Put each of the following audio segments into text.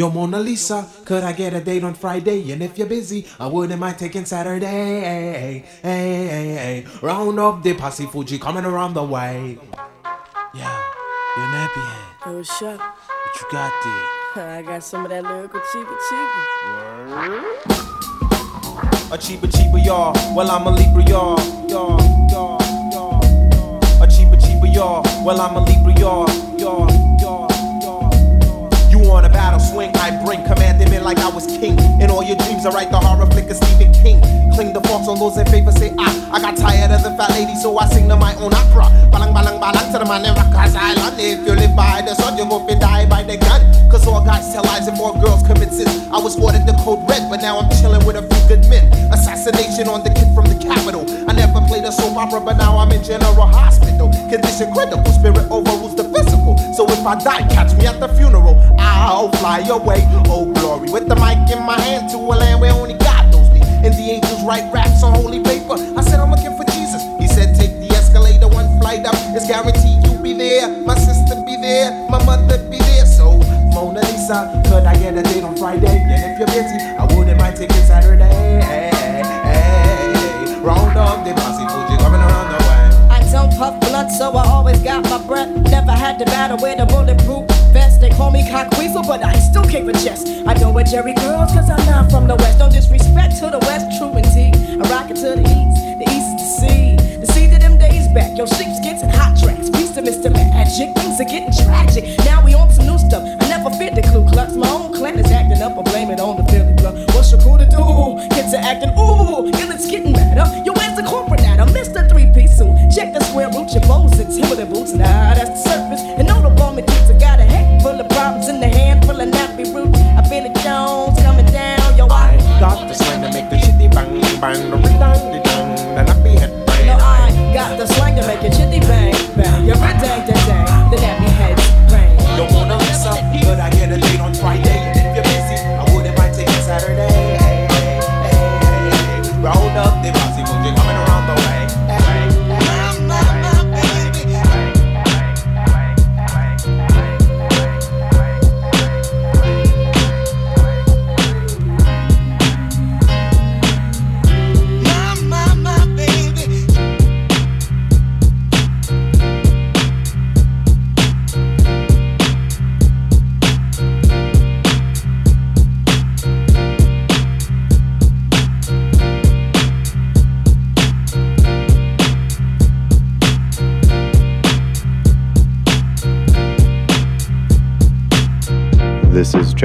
Yo, Mona Lisa, could I get a date on Friday? And if you're busy, I wouldn't mind taking Saturday. Hey, hey, hey, hey. Round up the posse Fugee coming around the way. Yeah, you're nappy head. Hey, what's up? What you got there? I got some of that lyrical cheaper cheaper. A cheaper, cheaper, y'all. Well, I'm a Libra, y'all. Y'all, y'all, y'all. A cheaper, cheaper, y'all. Well, I'm a Libra, y'all. Commanding me like I was king. In all your dreams, I write the horror flick of Stephen King. Cling the forks on those in favor, say ah. I got tired of the fat lady, so I sing to my own opera. Balang, balang, balang to the man in Rikers Island. If you live by the sun, you go fi die by the gun. Cause all guys tell lies and more girls commit sins. I was ordered the code red, but now I'm chilling with a few good men. Assassination on the kid from the capital. I never played a soap opera, but now I'm in general hospital. Condition critical, spirit overrules the physical. So if I die, catch me at the funeral. I'll fly away, oh glory. With the mic in my hand to a land where only God knows me. And the angels write raps on holy paper. I said, I'm looking for Jesus. He said, take the escalator one flight up. It's guaranteed you'll be there. My sister be there. My mother be there. So, Mona Lisa, could I get a date on Friday? And if you're busy, I wouldn't mind taking Saturday. Hey, hey, hey. Round up the posse, Fugee coming around the way. I don't puff blunt, so I always got my breath. Never had to battle with a bulletproof call me cockweasel, but I still keep a chest. I know with Jerry girls, cause I'm not from the west. Don't disrespect to the west, true indeed. I rock it to the east, the east to sea. The sea to them days back, yo, sheep's getting hot tracks. Peace to Mr. Magic, things are getting tragic. Now we on some new stuff. I never fit the Ku Klux. My own clan is acting up, I blame it on the Philly. What's your cool to do? Kids are acting, ooh, and it's getting madder. Yo, where's the corporate missed the three piece suit. Check the square root, your bows and Timberland boots. Nah, that's the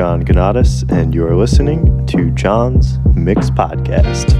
John Ganatis, and you are listening to John's Mix Podcast.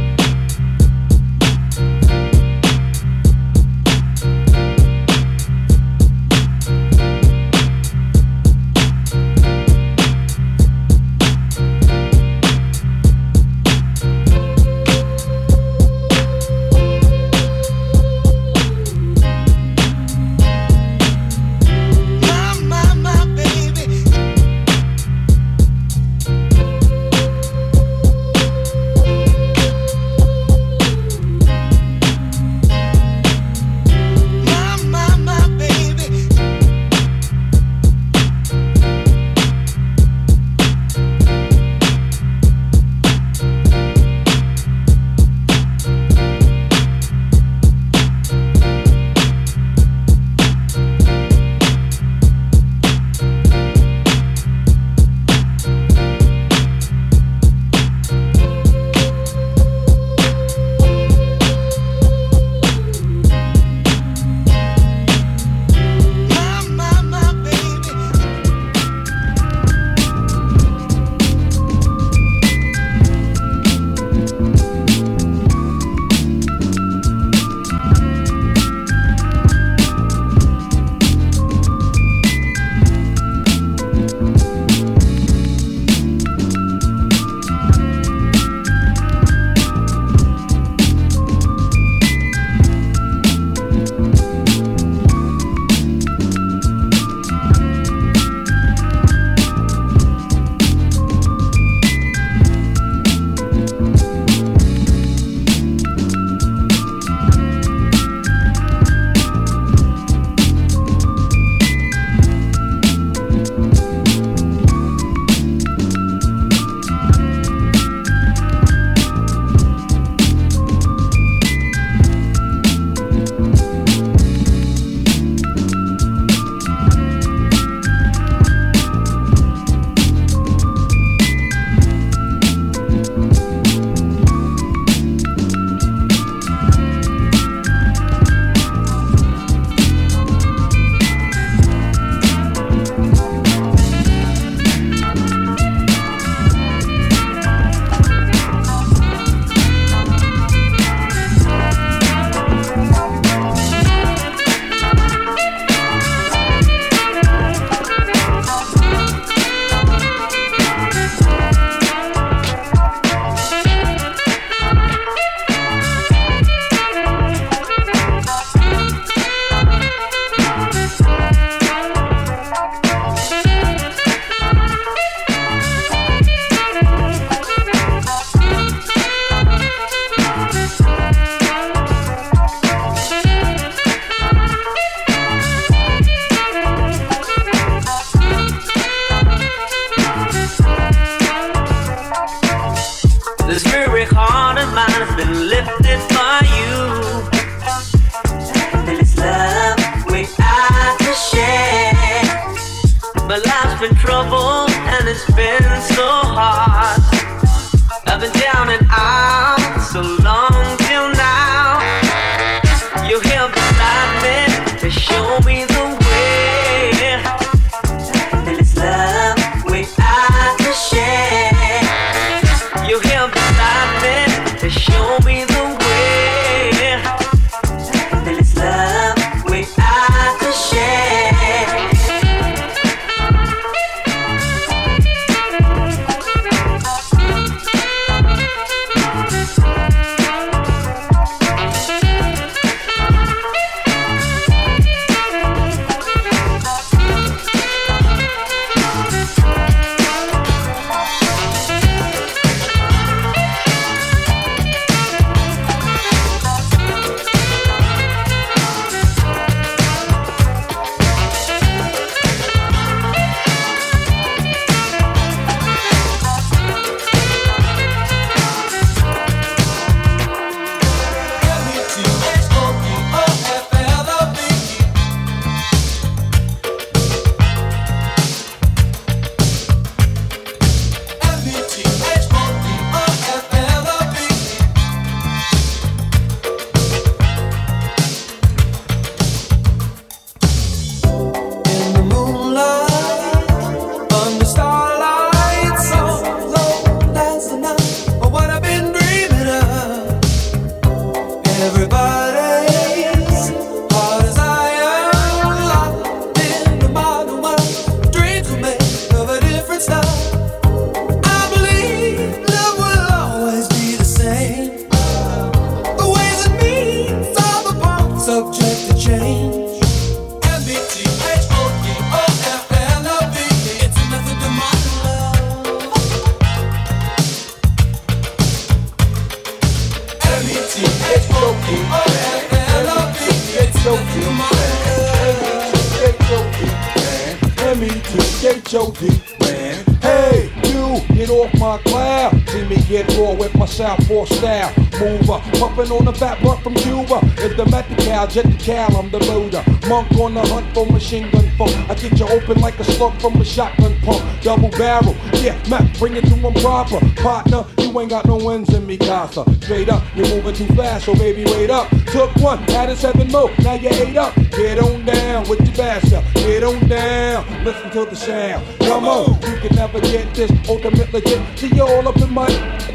Jet the cal, I'm the loader. Monk on the hunt for machine gun funk. I get you open like a slug from a shotgun pump. Double barrel, yeah, Mac, bring it to him proper. Partner, you ain't got no wins in me, casa. Straight up, you're moving too fast, so baby, wait up. Took one, added seven more, now you ate up. Get on down with your bass up, get on down, listen to the sound. Come on, you can never get this ultimate legit. See you all up in my,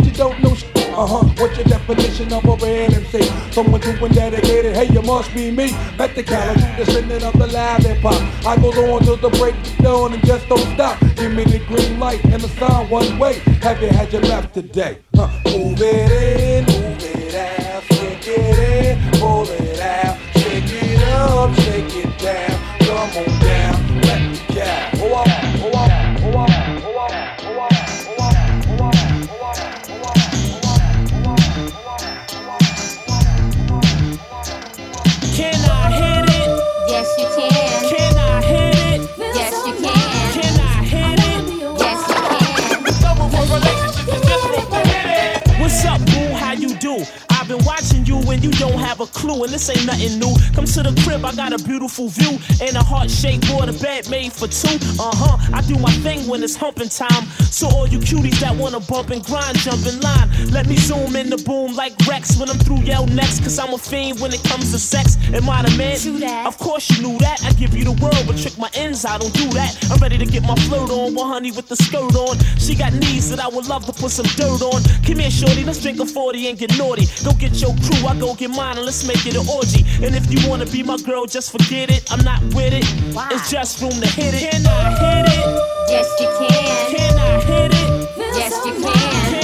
you don't know. Uh huh. What's your definition of a real MC? Someone true and dedicated. Hey, you must be me. Met the caliber, descendant of the live hip hop. I go on till the break down and just don't stop. Give me the green light and the sign one way. Have you had your left today? Huh. Move it in, move it out, shake it in, pull it out, shake it up, shake it down. Have a clue, and this ain't nothing new. Come to the crib, I got a beautiful view and a heart shaped water bed made for two. Uh huh, I do my thing when it's humping time. So all you cuties that wanna bump and grind, jump in line. Let me zoom in the boom like Rex when I'm through yell next, cause I'm a fiend when it comes to sex. Am I the man? Of course you knew that. I give you the world, but trick my ends, I don't do that. I'm ready to get my flirt on, one honey with the skirt on. She got knees that I would love to put some dirt on. Come here, shorty, let's drink a 40 and get naughty. Go get your crew, I go get mine and let's make it an orgy. And if you wanna be my girl, just forget it. I'm not with it. Why? It's just room to hit it. Can I hit it? Yes, you can. Can I hit it? Yes, you can.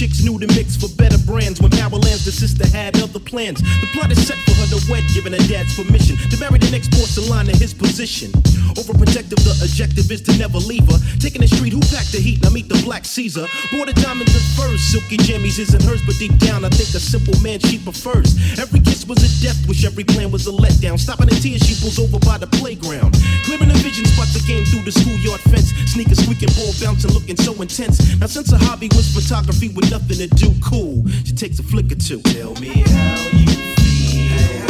Chicks knew the mix for better brands. When Powerlands, the sister had other plans. The blood is set to wed, giving her dad's permission to marry the next porcelain in his position. Overprotective, the objective is to never leave her. Taking the street, who packed the heat? Now meet the Black Caesar. The diamonds and furs, silky jammies isn't hers, but deep down, I think a simple man she prefers. Every kiss was a death wish, every plan was a letdown. Stopping in tears, she pulls over by the playground. Clearing the vision spots the game through the schoolyard fence. Sneakers squeaking, ball bouncing, looking so intense. Now, since her hobby was photography with nothing to do, cool, she takes a flick or two. Tell me how you feel.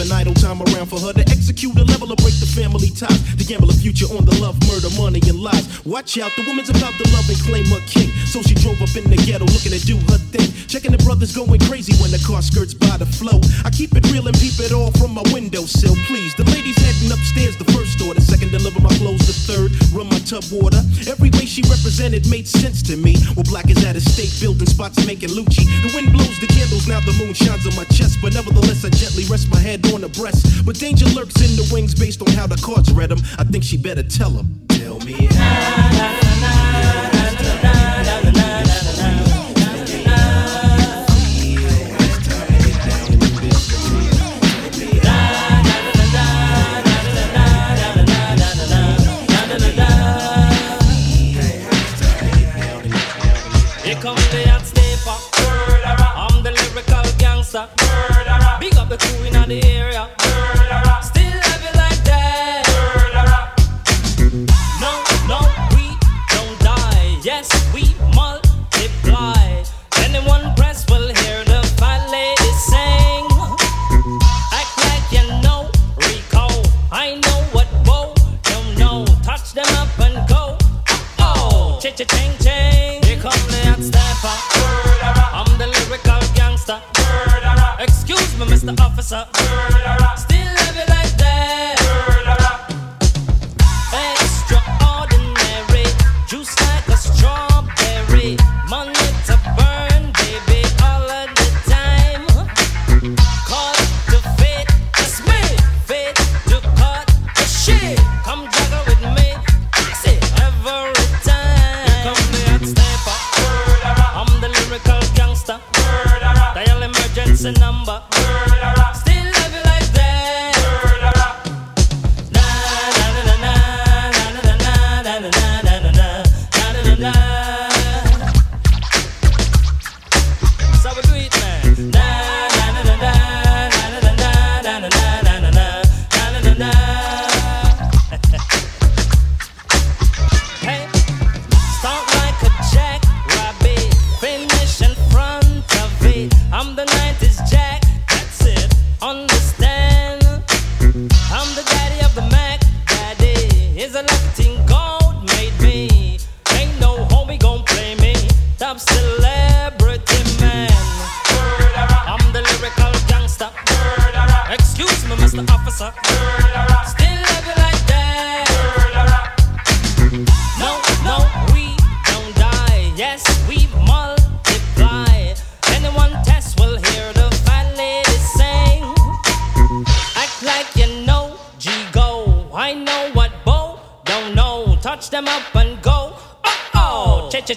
leaving idle time around for her to execute a level or break the family ties. To gamble a future on the love, murder, money, and lies. Watch out, the woman's about to love and claim her king. So she drove up in the ghetto looking to do her thing. Checking the brothers going crazy when the car skirts by the flow. I keep it real and peep it all from my windowsill, please. The ladies heading upstairs, the first door, the second deliver my clothes, the third run my tub water. Every way she represented made sense to me. Well, black is at a state building spots making Lucci. The wind blows the candles, now the moon shines on my chest. But gently rest my head on the breast. But danger lurks in the wings based on how the cards read them. I think she better tell him. Tell me Here Man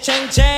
change.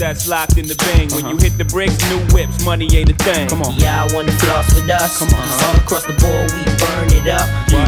That's locked in the bang. When you hit the bricks, new whips, money ain't a thing. Come on. Yeah, I wanna floss with us. Come on. All across the board, we burn it up.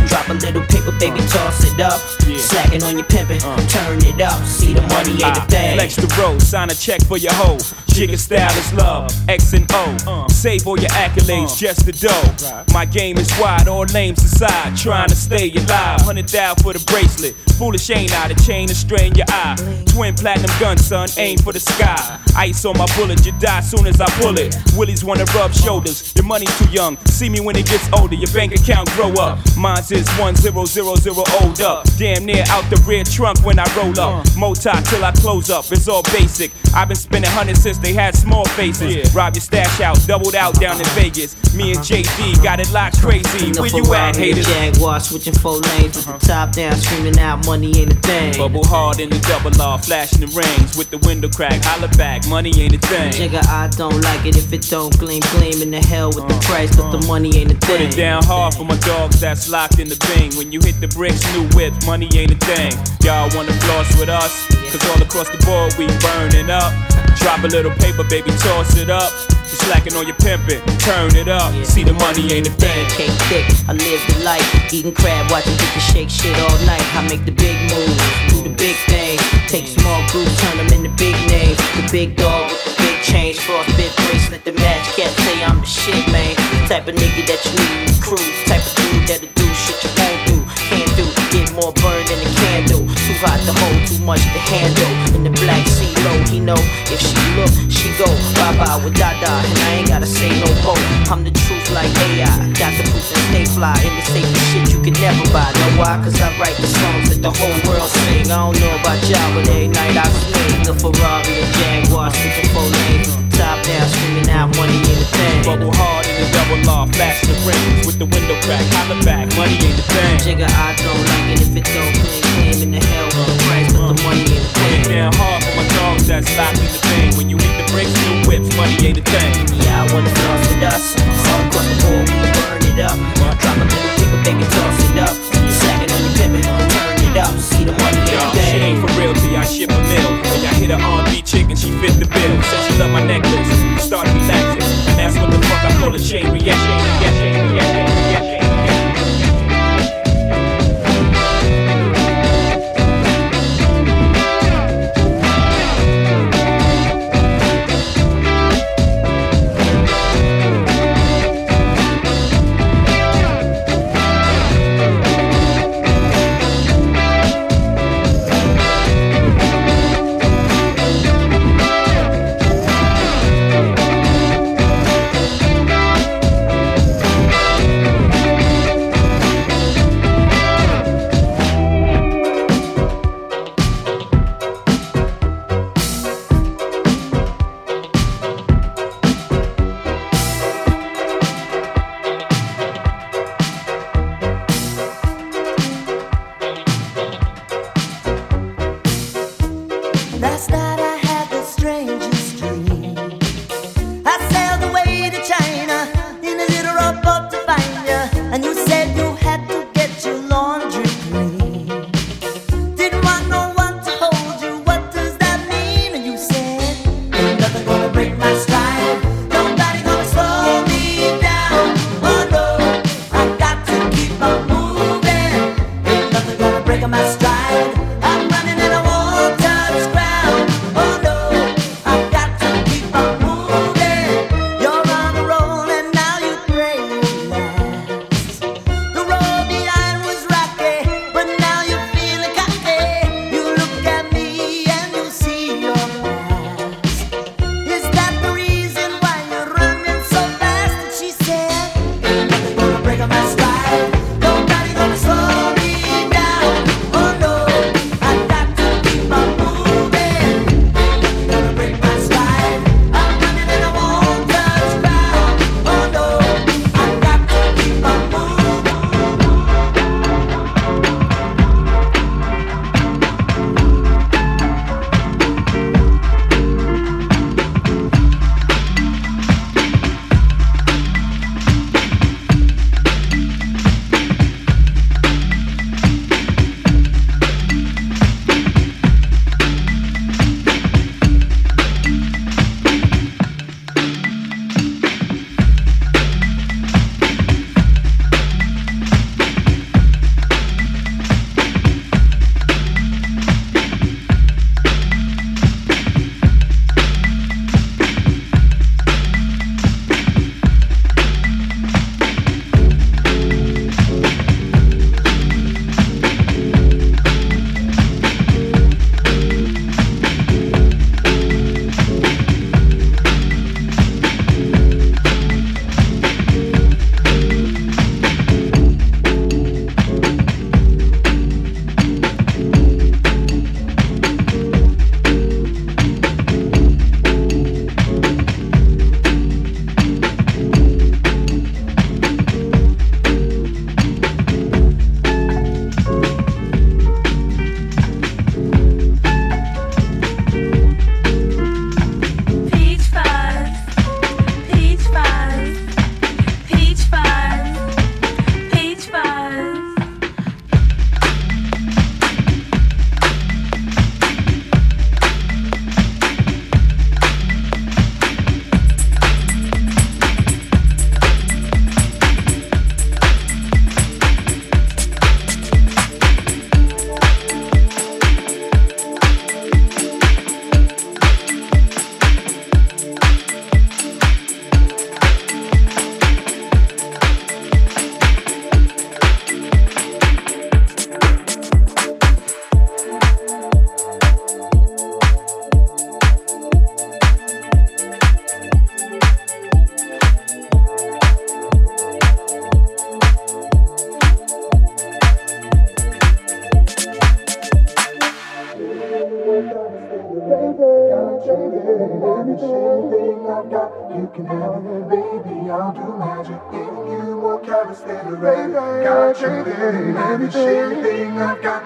Drop a little paper, baby, toss it up. Yeah. Slacking on your pimpin', turn it up. See the money ain't a Ah, thing. Flex the road, sign a check for your hoe. Jigga style is love, X and O. Save all your accolades, just the dough. My game is wide, all names aside. Trying to stay alive. Hundred thou for the bracelet. Foolish ain't I, the chain to strain your eye. Twin platinum gun, son, aim for the sky. Ice on my bullet, you die soon as I pull it. Willies wanna rub shoulders, your money's too young. See me when it gets older, your bank account grow up. Mine's is 1000 old up. Damn near out the rear trunk when I roll up. Mota till I close up, it's all basic. I've been spending hundreds since they had small faces. Rob your stash out, doubled out down in Vegas. Me and JD got it locked crazy. Where you at, haters? Jaguar switching four lanes with the uh-huh. top down, screaming out money ain't a thing. Bubble hard in the double R, flashing the rings with the window crack. Holla back, money ain't a thing. Nigga, I don't like it if it don't gleam, gleam in the hell with the uh-huh. price, but the money ain't a Put thing. it down hard for my dogs that's locked in the bing. When you hit the bricks, new whip, money ain't a thing. Y'all wanna floss with us? Cause all across the board we burning up. Drop a little paper, baby, toss it up. You slacking on your pimpin', turn it up. See the money ain't a thing. Cake thick, I live the life. Eating crab, watching people shake shit all night. I make the big moves, do the big thing. Take small groups, turn them into big names. The big dog with the big change, frostbit bracelet, the match cat say I'm the shit, man. The type of nigga that you need in the crew. Type of dude that'll do shit you won't do, can't do. Get more burn than a candle. Too hot to hold, much to handle. In the black sea low, he know if she look, she go bye bye with Dada, and I ain't gotta say no more. I'm the truth like AI. Got the proof and stay fly in the safety shit you can never buy. Know why? Cause I write the songs that the whole world sing. I don't know about y'all, but every night I swing the Ferrari and Jaguar, switching four lanes the top down, screaming out money in the thing. Bubble hard in the double R, flashing the rings with the window crack. Holla back, money ain't a thing. Jigga, I don't like it if it don't clean, clean in the hell with the price, but the money in the Put it thing. down hard for my dogs that's locked in the thing. When you hit the bricks, new whips, money ain't a thing. Yeah, I wanna floss with us. All across the board, we burn it up. Drop a little paper, baby, toss it up. Slacking on your pimpin', turn it up. See the money the shit ain't for real till I ship a mill. Hit a R&B chick and she fit the bill. Said she love my necklace, started relaxing. That's what the fuck I call a chain reaction, reaction, reaction.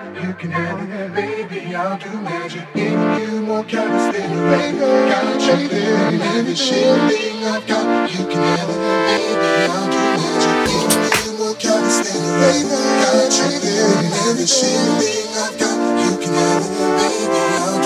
You can have it, baby. I'll do magic. Give you more carrots than a baby. Got you there. Anything I've got, you can have it, baby. I'll do magic. Giving you more carrots than a baby. Got you there. Anything I've got, you can have it, baby. I'll do magic.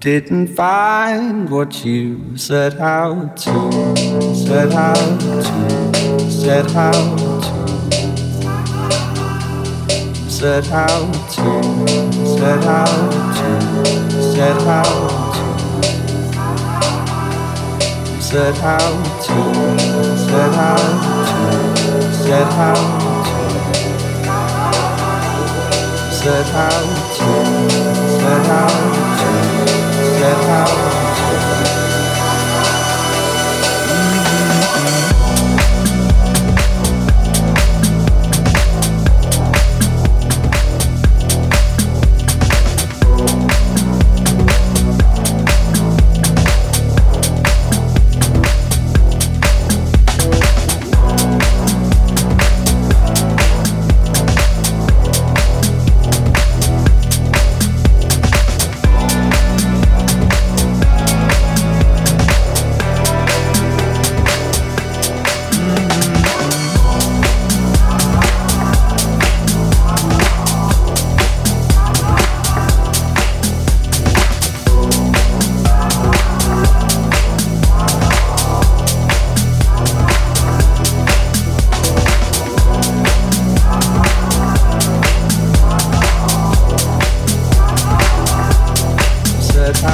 didn't find what you said how to, said how to, said how to, said how to, said how to, said how to, Said how to, said how to, said how to, said how to, said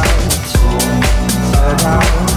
around, around.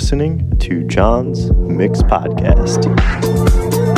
Listening to John's Mix Podcast.